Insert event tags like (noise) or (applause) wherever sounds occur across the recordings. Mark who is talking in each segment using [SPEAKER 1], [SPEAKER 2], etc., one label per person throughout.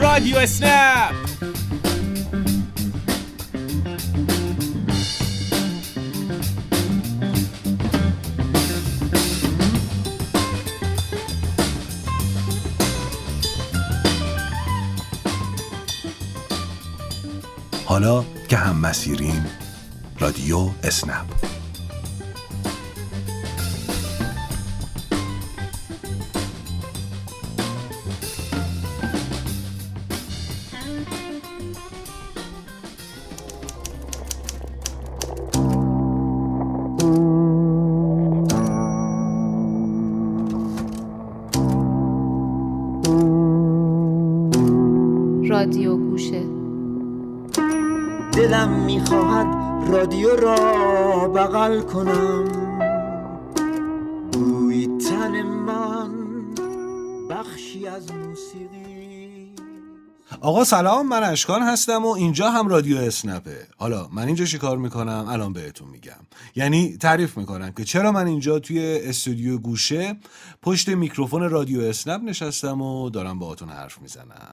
[SPEAKER 1] رادیو اسنپ
[SPEAKER 2] حالا که هم مسیریم رادیو اسنپ.
[SPEAKER 3] رادیو گوشه.
[SPEAKER 4] دلم می‌خواهد رادیو را بغل کنم. بوی تن من بخشی از موسیقی.
[SPEAKER 2] آقا سلام من اشکان هستم و اینجا هم رادیو اسنپه. حالا من اینجا چیکار می‌کنم؟ الان بهتون میگم. یعنی تعریف می‌کنم که چرا من اینجا توی استودیو گوشه پشت میکروفون رادیو اسنپ نشستم و دارم باهاتون حرف می‌زنم.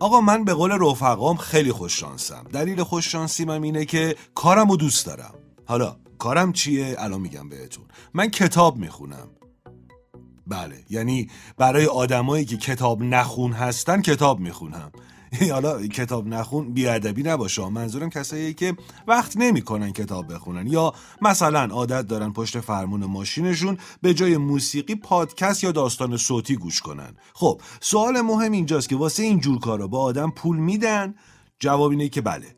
[SPEAKER 2] آقا من به قول رفقام خیلی خوششانسم دلیل خوششانسیم هم اینه که کارم رو دوست دارم. حالا کارم چیه؟ الان میگم بهتون. من کتاب می‌خونم. بله یعنی برای آدمایی که کتاب نخون هستن کتاب می‌خونم. (laughs) حالا کتاب نخون بیادبی نباشه. منظورم کسایی که وقت نمی‌کنن کتاب بخونن. یا مثلا عادت دارن پشت فرمون ماشینشون به جای موسیقی پادکست یا داستان صوتی گوش کنن. خب سوال مهم اینجاست که واسه این جور کارا با آدم پول میدن؟ جواب اینه که بله.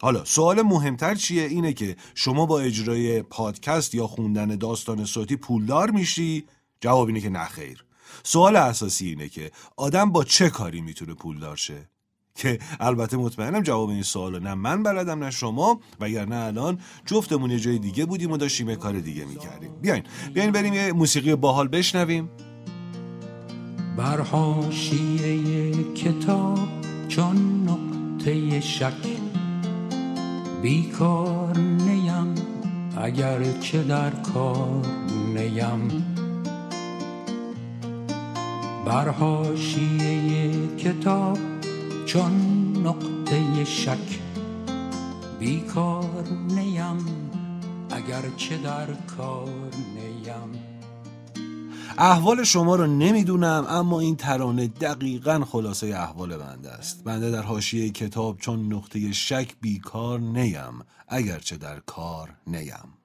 [SPEAKER 2] حالا سوال مهمتر چیه؟ اینه که شما با اجرای پادکست یا خوندن داستان صوتی پولدار میشی؟ جواب اینه که نخیر سوال اساسی اینه که آدم با چه کاری می‌تونه پولدار شه؟ (laughs) که البته مطمئنم جواب این سوالو نه من بلدم نه شما وگرنه الان. جفتمون یه جای دیگه بودیم و داشتیم یه کار دیگه می‌کردیم. بیاین بیاین بریم یه موسیقی باحال بشنویم.
[SPEAKER 5] بر کتاب چون نقطه شک. بیکار نیم اگر چه در کار نیم. بر کتاب چون نقطه شک بیکار نیم اگر چه در کار نیم.
[SPEAKER 2] احوال شما رو نمی‌دونم اما این ترانه دقیقا خلاصه احوال بنده است. بنده در حاشیه کتاب چون نقطه شک بیکار نیم اگرچه در کار نیم.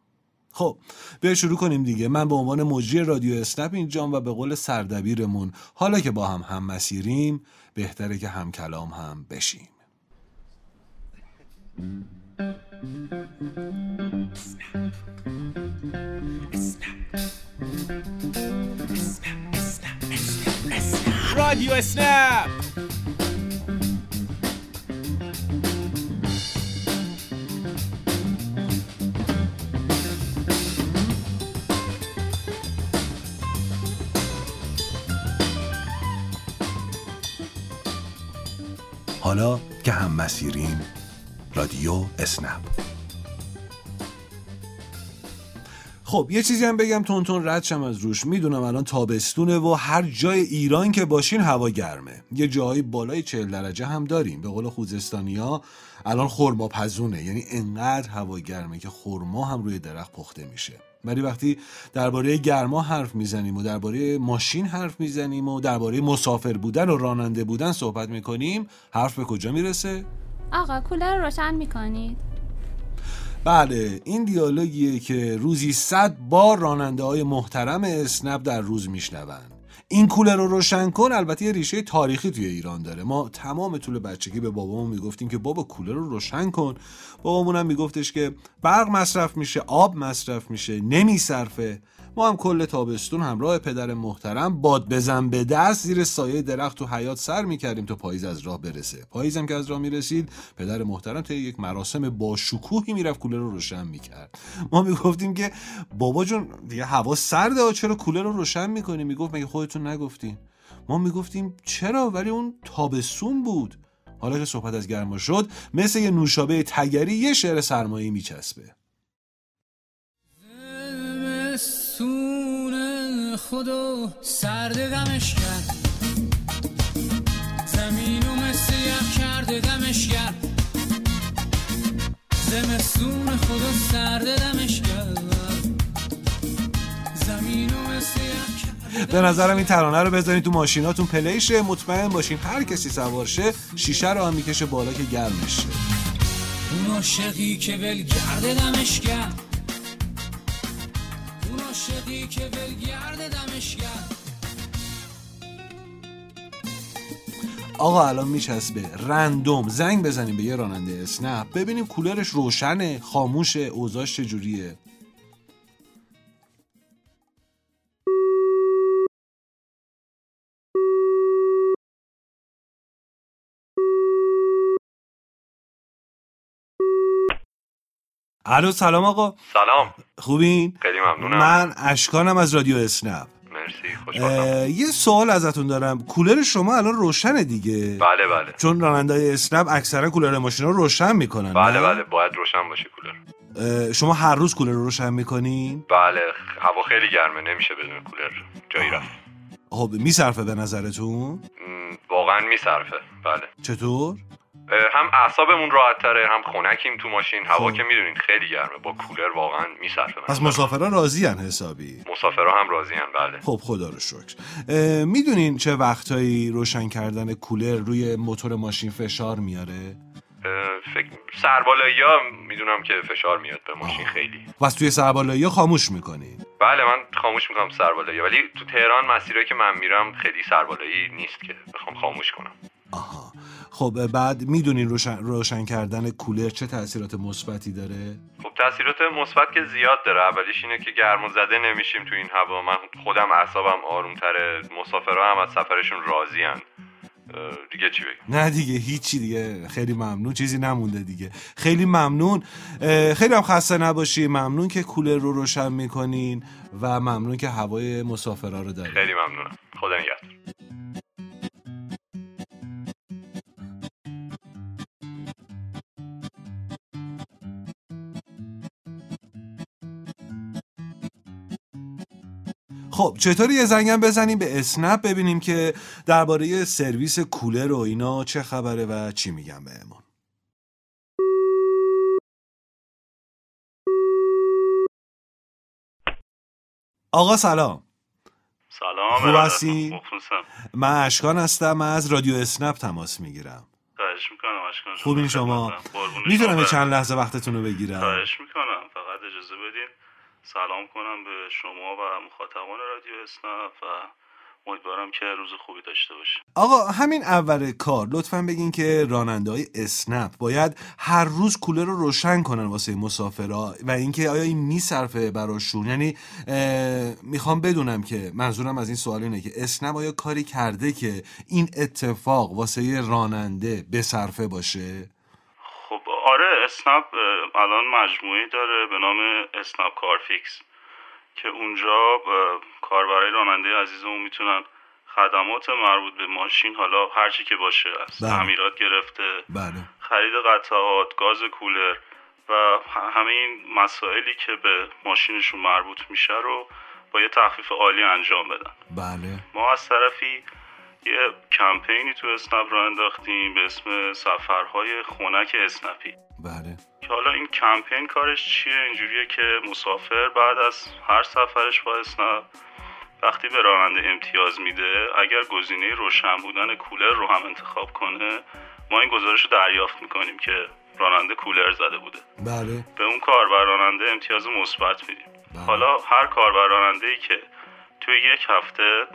[SPEAKER 2] خب بیا شروع کنیم دیگه. من به عنوان مجری رادیو اسنپ اینجام و به قول سردبیرمون حالا که با هم هم مسیریم بهتره که هم کلام هم بشیم.
[SPEAKER 1] رادیو اسنپ.
[SPEAKER 2] حالا که هم مسیریم رادیو اسنپ. خب یه چیزی هم بگم تون تون رد شم از روش. می‌دونم الان تابستونه و هر جای ایران که باشین هوا گرمه. یه جایی بالای 40 درجه هم داریم. به قول خوزستانیا الان خرما پزونه. یعنی انقدر هوا گرمه که خرما هم روی درخت پخته میشه. ولی وقتی درباره گرما حرف می‌زنیم و درباره ماشین حرف می‌زنیم و درباره مسافر بودن و راننده بودن صحبت می‌کنیم حرف به کجا می‌رسه؟
[SPEAKER 3] آقا کولر رو روشن می‌کنید
[SPEAKER 2] بله این دیالوگیه که روزی صد بار راننده های محترم اسنپ در روز میشنوند این کولر رو روشن کن البته یه ریشه تاریخی توی ایران داره. ما تمام طول بچگی به بابامون می‌گفتیم که بابا کولر رو روشن کن. بابامون هم میگفتش که برق مصرف میشه آب مصرف میشه نمیصرفه ما هم کل تابستون همراه پدر محترم باد بزن به دست زیر سایه درخت تو حیات سر می‌کردیم تا پاییز از راه برسه. پاییزم که از راه می‌رسید پدر محترم تا یک مراسم با شکوهی می‌رفت کولر رو روشن می‌کرد. ما می‌گفتیم که بابا جون دیگه هوا سرده ها، چرا کولر رو روشن می‌کنی؟ می‌گفت مگه خودتون نگفتین؟ ما می‌گفتیم چرا؟ ولی اون تابستون بود. حالا که صحبت از گرما شد مثل یه نوشابه تگری یه شعر سرمایه میچسبه.
[SPEAKER 6] خدا سرد دمش کرد. زمین و مثل یخ کرده دمش کرد. زمستون خدا سرد دمش کرد. زمین و مثل یخ
[SPEAKER 2] به نظرم این ترانه رو بذارین تو ماشیناتون پلیشه مطمئن باشین هر کسی سوار شه شیشه رو هم می‌کشه بالا که گرمش شه
[SPEAKER 6] اون عاشقی که ولگرد دمش کرد. اون عاشقی که کرد
[SPEAKER 2] آقا الان میچسبه. رندوم. زنگ بزنیم به یه راننده اسنپ. ببینیم کولرش روشنه خاموشه اوضاعش چجوریه. الو سلام آقا.
[SPEAKER 7] سلام.
[SPEAKER 2] خوبین؟
[SPEAKER 7] خیلی ممنونم.
[SPEAKER 2] من اشکانم از رادیو اسنپ.
[SPEAKER 7] مرسی.
[SPEAKER 2] یه سوال ازتون دارم. کولر شما الان روشنه دیگه.
[SPEAKER 7] بله بله.
[SPEAKER 2] چون راننده های اسنپ اکثرا کولر ماشین رو روشن می‌کنن
[SPEAKER 7] بله؟ بله. باید روشن باشه کولر.
[SPEAKER 2] شما هر روز کولر رو روشن می‌کنین؟
[SPEAKER 7] بله. هوا خیلی گرمه. نمیشه بدون کولر. جایی رفت.
[SPEAKER 2] خب میصرفه به نظرتون؟
[SPEAKER 7] واقعا میصرفه. بله.
[SPEAKER 2] چطور؟
[SPEAKER 7] هم اعصابمون راحت تره هم خونکیم تو ماشین. هوا
[SPEAKER 2] خب.
[SPEAKER 7] که می‌دونین خیلی گرمه. با کولر واقعا میصرفه
[SPEAKER 2] پس مسافران راضی حسابی؟
[SPEAKER 7] مسافرها هم راضی بله.
[SPEAKER 2] خب خدا رو شکر. می‌دونین چه وقتایی روشن کردن کولر روی موتور ماشین فشار میاره؟
[SPEAKER 7] فکر سربالایی ها می‌دونم که فشار میاد به ماشین خیلی.
[SPEAKER 2] پس توی سربالایی خاموش می‌کنین؟
[SPEAKER 7] بله من خاموش می‌کنم سربالایی ولی تو تهران مسیرهایی که من میرم خیلی سربالایی نیست که بخوام خاموش کنم.
[SPEAKER 2] آها. خب بعد می‌دونین روشن, روشن کردن کولر چه تاثیرات مثبتی داره؟
[SPEAKER 7] خب تاثیرات مثبت که زیاد داره. اولیش اینه که گرم و زده نمیشیم تو این هوا. من خودم اعصابم آرومتره. مسافرها هم از سفرشون راضی دیگه چی بگم؟
[SPEAKER 2] نه دیگه هیچی دیگه. خیلی ممنون. چیزی نمونده دیگه. خیلی ممنون. خیلی هم خسته نباشی ممنون که کولر رو روشن می‌کنین و ممنون که هوای مسافرها رو دارین.
[SPEAKER 7] خیلی ممنونم. خدا نگهدار.
[SPEAKER 2] خب چطوری یه زنگم بزنیم به اسنپ ببینیم که درباره سرویس کولر و اینا چه خبره و چی میگن بهمون؟ آقا سلام.
[SPEAKER 8] سلام
[SPEAKER 2] خوب هستی؟ من اشکان هستم از رادیو اسنپ تماس می‌گیرم.
[SPEAKER 8] خواهش می‌کنم اشکان.
[SPEAKER 2] خوبین شما؟ می‌تونم. چند لحظه وقتتون رو بگیرم.
[SPEAKER 8] خواهش می‌کنم فقط اجازه بدین. سلام کنم به شما و مخاطبان رادیو اسنپ و امیدوارم که روز خوبی داشته باشین
[SPEAKER 2] آقا همین اول کار لطفا بگین که راننده های اسنپ باید هر روز کولر رو روشن کنن واسه مسافرها و اینکه آیا این میصرفه براشون؟ یعنی می‌خوام بدونم که منظورم از این سوال اینه که اسنپ آیا کاری کرده که این اتفاق واسه راننده بصرفه باشه؟
[SPEAKER 8] خب آره اسنپ اه، الان مجموعی داره به نام اسنپ کارفیکس که اونجا کاربرای راننده عزیزمون می‌تونن خدمات مربوط به ماشین حالا هرچی که باشه از
[SPEAKER 2] بله.
[SPEAKER 8] تعمیرات گرفته
[SPEAKER 2] بله.
[SPEAKER 8] خرید قطعات گاز کولر و همه این مسائلی که به ماشینشون مربوط میشه رو با یه تخفیف عالی انجام بدن.
[SPEAKER 2] بله.
[SPEAKER 8] ما از طرفی یه کمپینی تو اسنپ را انداختیم به اسم سفرهای خونک اسنپی.
[SPEAKER 2] بله.
[SPEAKER 8] که حالا این کمپین کارش چیه؟ اینجوریه که مسافر بعد از هر سفرش با اسنپ وقتی به راننده امتیاز میده اگر گزینه روشن بودن کولر رو هم انتخاب کنه ما این گزارش رو دریافت می‌کنیم که راننده کولر زده بوده.
[SPEAKER 2] بله.
[SPEAKER 8] به اون کاربر راننده امتیاز مثبت میدیم.
[SPEAKER 2] بله.
[SPEAKER 8] حالا هر کاربر راننده ای که توی یک هفته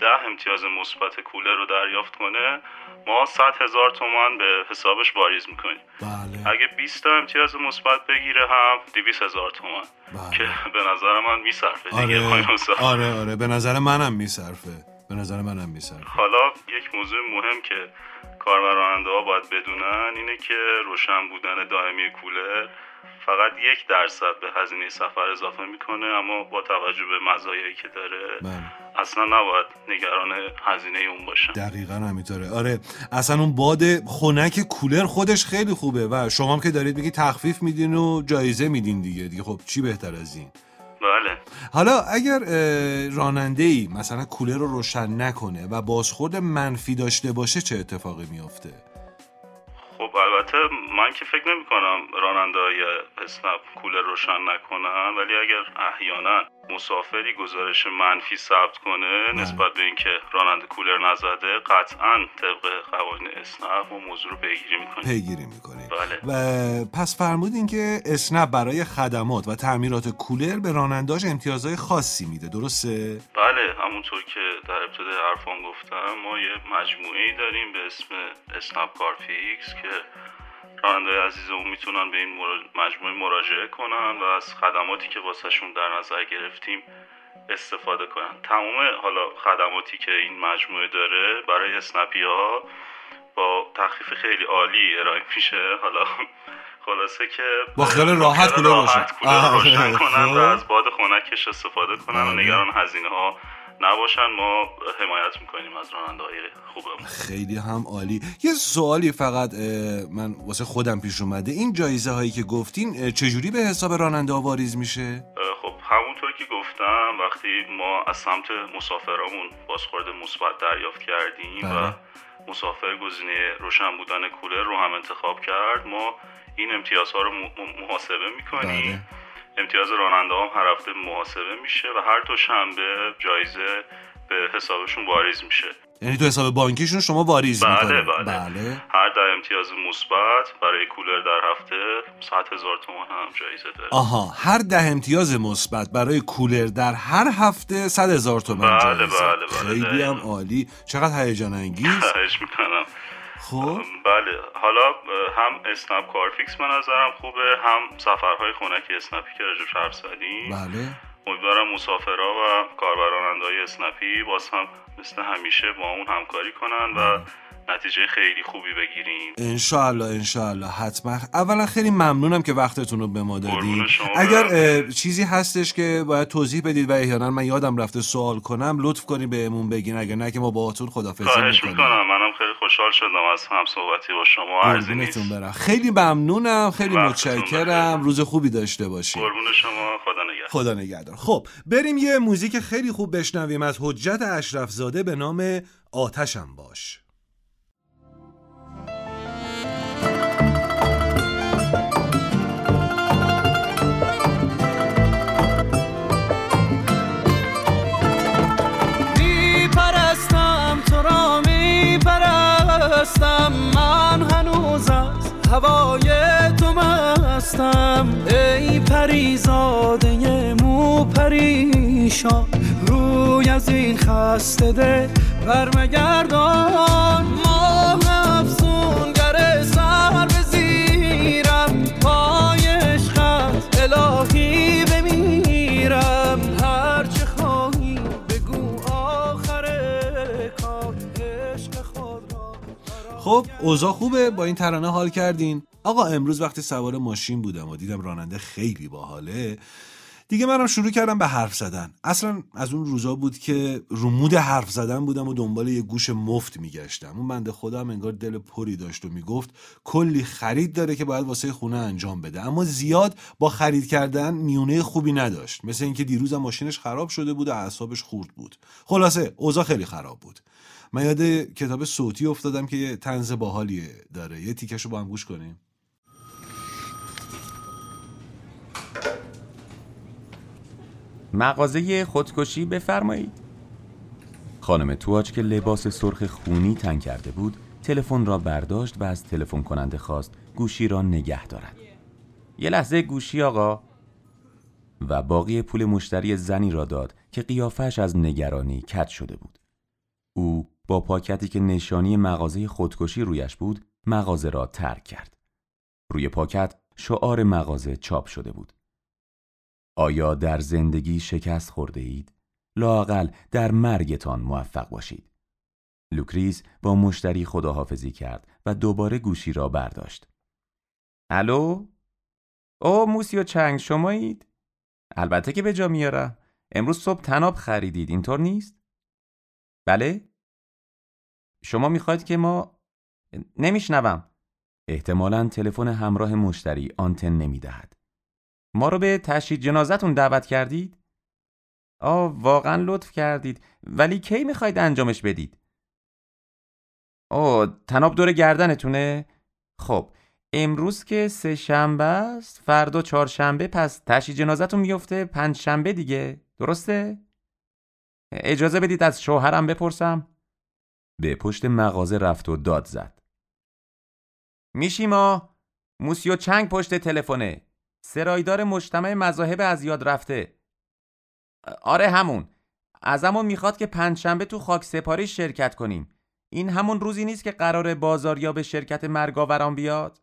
[SPEAKER 8] ده امتیاز مثبت کولر رو دریافت کنه ما 100 هزار تومن به حسابش واریز می‌کنیم.
[SPEAKER 2] بله.
[SPEAKER 8] اگه 20 تا امتیاز مثبت بگیره هم 200 هزار تومن
[SPEAKER 2] بله.
[SPEAKER 8] که به نظر من میصرفه
[SPEAKER 2] آره. آره آره. به نظر منم میصرفه. به نظر منم میصرفه.
[SPEAKER 8] حالا یک موضوع مهم که کاربر راننده ها باید بدونن اینه که روشن بودن دائمی کولر فقط یک درصد به هزینه سفر اضافه می‌کنه اما با توجه به مزایایی که داره
[SPEAKER 2] بله.
[SPEAKER 8] اصلا نباید نگران هزینه اون باشن.
[SPEAKER 2] دقیقا همینطوره آره اصلا اون باد خنک کولر خودش خیلی خوبه و شما هم که دارید بگی تخفیف میدین و جایزه میدین دیگه. دیگه خب چی بهتر از این؟
[SPEAKER 8] بله.
[SPEAKER 2] حالا اگر راننده ای مثلا کولر رو روشن نکنه و بازخورد منفی داشته باشه چه اتفاقی میافته؟
[SPEAKER 8] البته من که فکر نمی کنم راننده های اسنپ کولر روشن نکنن ولی اگر احیانا مسافری گزارش منفی ثبت کنه نسبت به اینکه راننده کولر نزده قطعا طبق قوانین اسنپ و موضوع رو پیگیری می‌کنیم.
[SPEAKER 2] پیگیری می‌کنیم.
[SPEAKER 8] بله.
[SPEAKER 2] و پس فرمودین که اسنپ برای خدمات و تعمیرات کولر به راننداش امتیازهای خاصی میده. درسته؟
[SPEAKER 8] بله همونطور که در ابتدای حرفان گفتم ما یه مجموعه ای داریم به اسم اسنپ کارفیکس که راننده عزیزمون می‌تونن به این مجموعه مراجعه کنن و از خدماتی که واسهشون در نظر گرفتیم استفاده کنن. تمام حالا خدماتی که این مجموعه داره برای اسنپی ها با تخفیف خیلی عالی ارائه میشه. حالا خلاصه که
[SPEAKER 2] با خیال راحت کولر روشن
[SPEAKER 8] کنن و از باد خنکش استفاده کنن و نگران هزینه ها نباشن ما حمایت می‌کنیم از راننده های خوبمون
[SPEAKER 2] خیلی هم عالی یه سوالی فقط من واسه خودم پیش اومده این جایزه هایی که گفتین چجوری به حساب راننده ها واریز میشه؟
[SPEAKER 8] خب همونطور که گفتم وقتی ما از سمت مسافرامون بازخورد مثبت دریافت کردیم
[SPEAKER 2] بله.
[SPEAKER 8] و مسافر گزینه روشن بودن کولر رو هم انتخاب کرد ما این امتیازها رو محاسبه می‌کنیم
[SPEAKER 2] بله.
[SPEAKER 8] امتیاز راننده هم هر هفته محاسبه میشه و هر دو شنبه جایزه به حسابشون واریز میشه.
[SPEAKER 2] یعنی تو حساب بانکیشون شما واریز
[SPEAKER 8] بله
[SPEAKER 2] می‌کنید
[SPEAKER 8] بله.
[SPEAKER 2] بله.
[SPEAKER 8] هر ده امتیاز مثبت برای کولر در هفته 100 هزار تومان هم جایزه داره.
[SPEAKER 2] آها هر ده امتیاز مثبت برای کولر در هر هفته 100 هزار تومن
[SPEAKER 8] بله،
[SPEAKER 2] جایزه.
[SPEAKER 8] بله، بله،
[SPEAKER 2] خیلی
[SPEAKER 8] دقیقاً.
[SPEAKER 2] هم عالی. چقدر هیجان انگیز؟
[SPEAKER 8] خواهش می‌کنم.
[SPEAKER 2] خب.
[SPEAKER 8] بله. حالا هم اسنپ کارفیکس به نظرم خوبه هم سفرهای خونک اسنپی که راجبش حرف زدیم
[SPEAKER 2] بله.
[SPEAKER 8] امیدوارم مسافرها و کاربرانندهای اسنپی باز هم مثل همیشه با اون همکاری کنن و نتیجه خیلی خوبی بگیریم
[SPEAKER 2] انشاءالله انشاءالله. حتما. اولا خیلی ممنونم که وقتتون رو به ما دادید اگر چیزی هستش که باید توضیح بدید و احیانا من یادم رفته سوال کنم لطف کنید بهمون بگین. اگر نه که ما باهاتون خدافظی می‌کنیم.
[SPEAKER 8] می‌کنم. منم خیلی خوشحال شدم از هم صحبتی با شما. عرضی نیست.
[SPEAKER 2] برم. خیلی ممنونم. خیلی متشکرم. روز خوبی داشته باشید
[SPEAKER 8] قربون شما. خدا نگهدار.
[SPEAKER 2] خدا نگهدار. خب بریم یه موزیک خیلی خوب بشنویم. از حجت اشرف زاده به نام آتشم باش.
[SPEAKER 9] هوای تو مستم. ای پریزاده مو پریشان روی از این خسته دل برمگردان.
[SPEAKER 2] خب اوضاع خوبه با این ترانه حال کردین. آقا امروز وقتی سوار ماشین بودم و دیدم راننده خیلی باحاله دیگه منم شروع کردم به حرف زدن. اصلا از اون روزا بود که رومود حرف زدن بودم و دنبال یه گوش مفت میگشتم. اون بنده خدا هم انگار دل پری داشت و می‌گفت کلی خرید داره که باید واسه خونه انجام بده. اما زیاد با خرید کردن میونه خوبی نداشت. مثل اینکه دیروز ماشینش خراب شده بود و اعصابش خورد بود. خلاصه اوضاع خیلی خراب بود. من یاد کتاب صوتی افتادم که یه تنز باحالیه داره. یه تیکش رو با هم گوش کنیم.
[SPEAKER 10] مغازه خودکشی بفرمایید. خانم تواج که لباس سرخ خونی تن کرده بود تلفن را برداشت و از تلفن کننده خواست گوشی را نگه دارد. یه لحظه گوشی آقا. و باقی پول مشتری زنی را داد که قیافش از نگرانی کج شده بود. او با پاکتی که نشانی مغازه خودکشی رویش بود مغازه را ترک کرد. روی پاکت شعار مغازه چاپ شده بود. آیا در زندگی شکست خورده اید؟ لاقل در مرگتان موفق باشید. لوکریس با مشتری خداحافظی کرد و دوباره گوشی را برداشت. الو؟ او موسیو چنگ شمایید؟ البته که به جا میارم. امروز صبح تناب خریدید اینطور نیست؟ بله؟ شما می‌خواید که ما نمیشنوم احتمالا تلفن همراه مشتری آنتن نمی‌دهد ما رو به تشییع جنازتون دعوت کردید؟ آه واقعا لطف کردید ولی کی می‌خواید انجامش بدید؟ آه تناب دور گردنتونه؟ خب امروز که سه شنبه است فردا چهارشنبه پس تشییع جنازتون میفته پنج شنبه دیگه درسته؟ اجازه بدید از شوهرم بپرسم به پشت مغازه رفت و داد زد. میشیما موسیو چنگ پشت تلفنه. سرایدار مجتمع مذاهب از یاد رفته. آره همون. ازمون می‌خواد که پنجشنبه تو خاک سپاری شرکت کنیم. این همون روزی نیست که قرار بازاریا به شرکت مرگاوران بیاد؟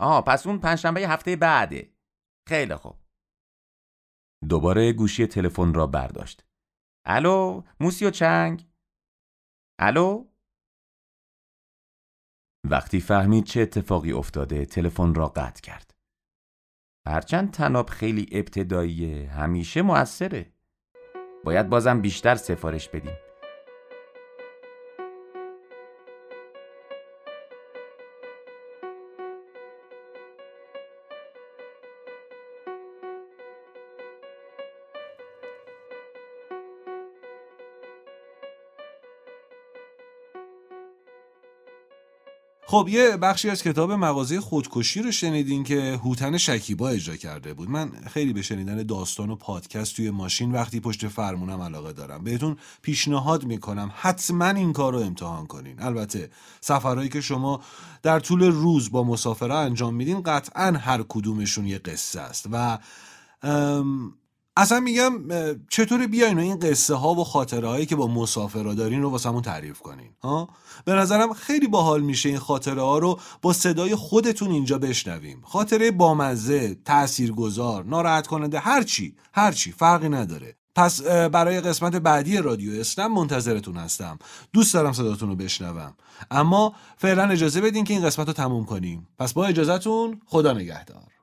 [SPEAKER 10] آه پس اون پنجشنبه هفته بعده. خیلی خوب. دوباره گوشی تلفن را برداشت. الو موسیو چنگ؟ الو؟ وقتی فهمید چه اتفاقی افتاده تلفن را قطع کرد. هرچند تناب خیلی ابتداییه همیشه موثره. باید بازم بیشتر سفارش بدیم.
[SPEAKER 2] خب یه بخشی از کتاب مغازه خودکشی رو شنیدین که هوتن شکیبا اجرا کرده بود. من خیلی به شنیدن داستان و پادکست توی ماشین وقتی پشت فرمونم علاقه دارم. بهتون پیشنهاد می‌کنم حتما این کار رو امتحان کنین. البته سفرهایی که شما در طول روز با مسافره انجام میدین قطعا هر کدومشون یه قصه است. و اصلا میگم چطور بیاین این قصه ها و خاطره هایی که با مسافرا دارین رو واسمون تعریف کنین ها؟ به نظرم خیلی باحال میشه این خاطره ها رو با صدای خودتون اینجا بشنویم. خاطره بامزه تاثیرگذار ناراحت کننده هر چی هر چی فرقی نداره. پس برای قسمت بعدی رادیو اسلم منتظرتون هستم. دوست دارم صداتون رو بشنوم. اما فعلا اجازه بدین که این قسمت رو تموم کنیم. پس با اجازهتون خدا نگهدار.